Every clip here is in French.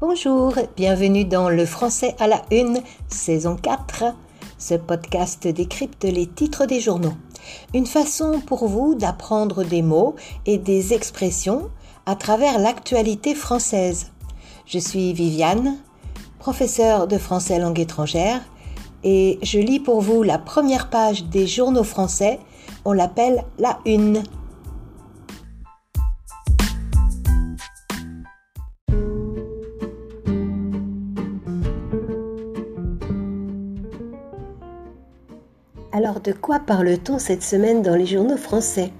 Bonjour, bienvenue dans Le français à la une, saison 4. Ce podcast décrypte les titres des journaux. Une façon pour vous d'apprendre des mots et des expressions à travers l'actualité française. Je suis Viviane, professeure de français langue étrangère, et je lis pour vous la première page des journaux français. On l'appelle la une. Alors de quoi parle-t-on cette semaine dans les journaux français?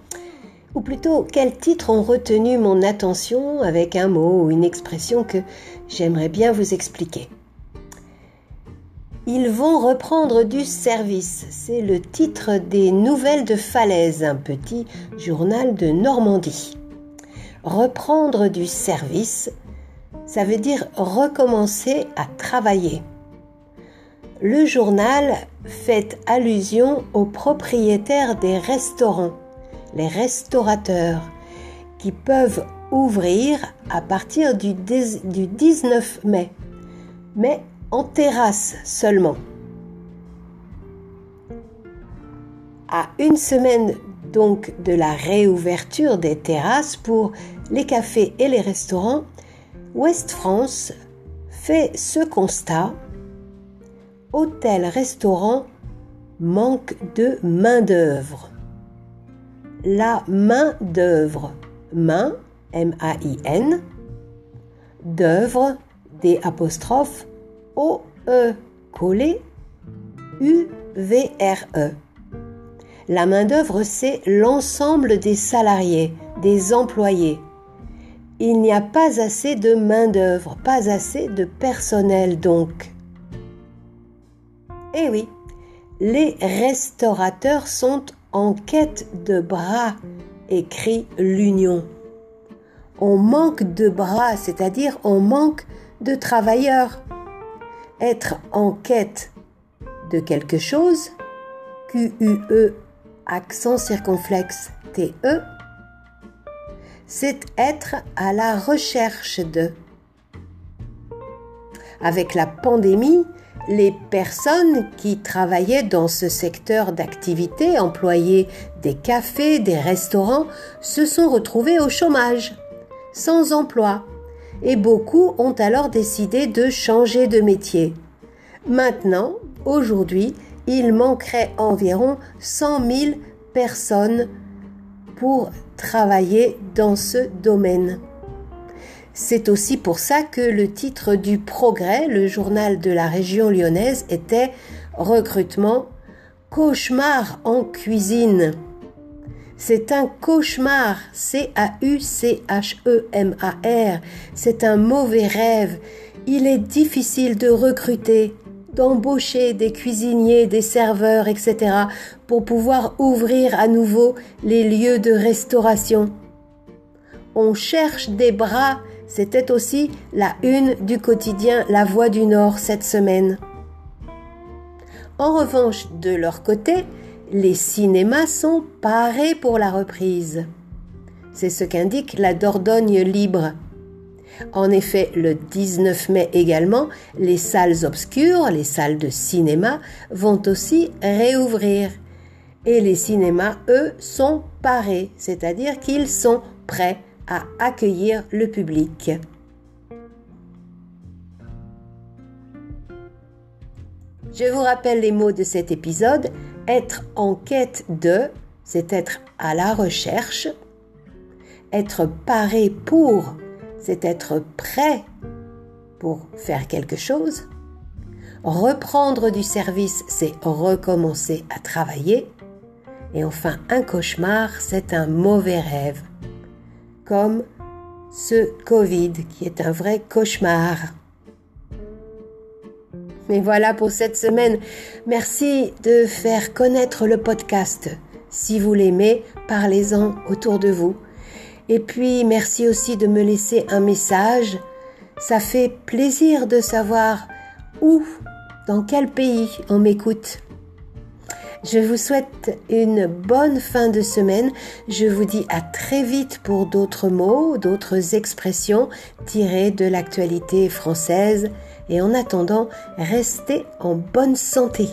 Ou plutôt, quels titres ont retenu mon attention avec un mot ou une expression que j'aimerais bien vous expliquer? Ils vont reprendre du service. C'est le titre des Nouvelles de Falaise, un petit journal de Normandie. Reprendre du service, ça veut dire recommencer à travailler le journal fait allusion aux propriétaires des restaurants, les restaurateurs, qui peuvent ouvrir à partir du, 19 mai, mais en terrasse seulement. À une semaine donc de la réouverture des terrasses pour les cafés et les restaurants, Ouest France fait ce constat hôtel-restaurant manque de main-d'œuvre. La main-d'œuvre, main, M-A-I-N, d'œuvre, D apostrophe, O-E collé, U-V-R-E. La main-d'œuvre, c'est l'ensemble des salariés, des employés. Il n'y a pas assez de main-d'œuvre, pas assez de personnel donc. Eh oui, les restaurateurs sont en quête de bras, écrit l'Union. On manque de bras, c'est-à-dire on manque de travailleurs. Être en quête de quelque chose, Q-U-E, accent circonflexe T-E, c'est être à la recherche de. Avec la pandémie, les personnes qui travaillaient dans ce secteur d'activité, employés des cafés, des restaurants, se sont retrouvées au chômage, sans emploi, et beaucoup ont alors décidé de changer de métier. Maintenant, aujourd'hui, il manquerait environ 100 000 personnes pour travailler dans ce domaine. C'est aussi pour ça que le titre du Progrès, le journal de la région lyonnaise, était Recrutement Cauchemar en cuisine. C'est un cauchemar, C-A-U-C-H-E-M-A-R. C'est un mauvais rêve. Il est difficile de recruter, d'embaucher des cuisiniers, des serveurs, etc. pour pouvoir ouvrir à nouveau les lieux de restauration. On cherche des bras c'était aussi la une du quotidien La Voix du Nord cette semaine. En revanche, de leur côté, les cinémas sont parés pour la reprise. C'est ce qu'indique la Dordogne libre. En effet, le 19 mai également, les salles obscures, les salles de cinéma, vont aussi réouvrir. Et les cinémas, eux, sont parés, c'est-à-dire qu'ils sont prêts à accueillir le public. Je vous rappelle les mots de cet épisode. Être en quête de, c'est être à la recherche. Être paré pour, c'est être prêt pour faire quelque chose. Reprendre du service, c'est recommencer à travailler. Et enfin, un cauchemar, c'est un mauvais rêve comme ce Covid qui est un vrai cauchemar. Mais voilà pour cette semaine. Merci de faire connaître le podcast. Si vous l'aimez, parlez-en autour de vous. Et puis, merci aussi de me laisser un message. Ça fait plaisir de savoir où, dans quel pays on m'écoute. Je vous souhaite une bonne fin de semaine. Je vous dis à très vite pour d'autres mots, d'autres expressions tirées de l'actualité française. Et en attendant, restez en bonne santé.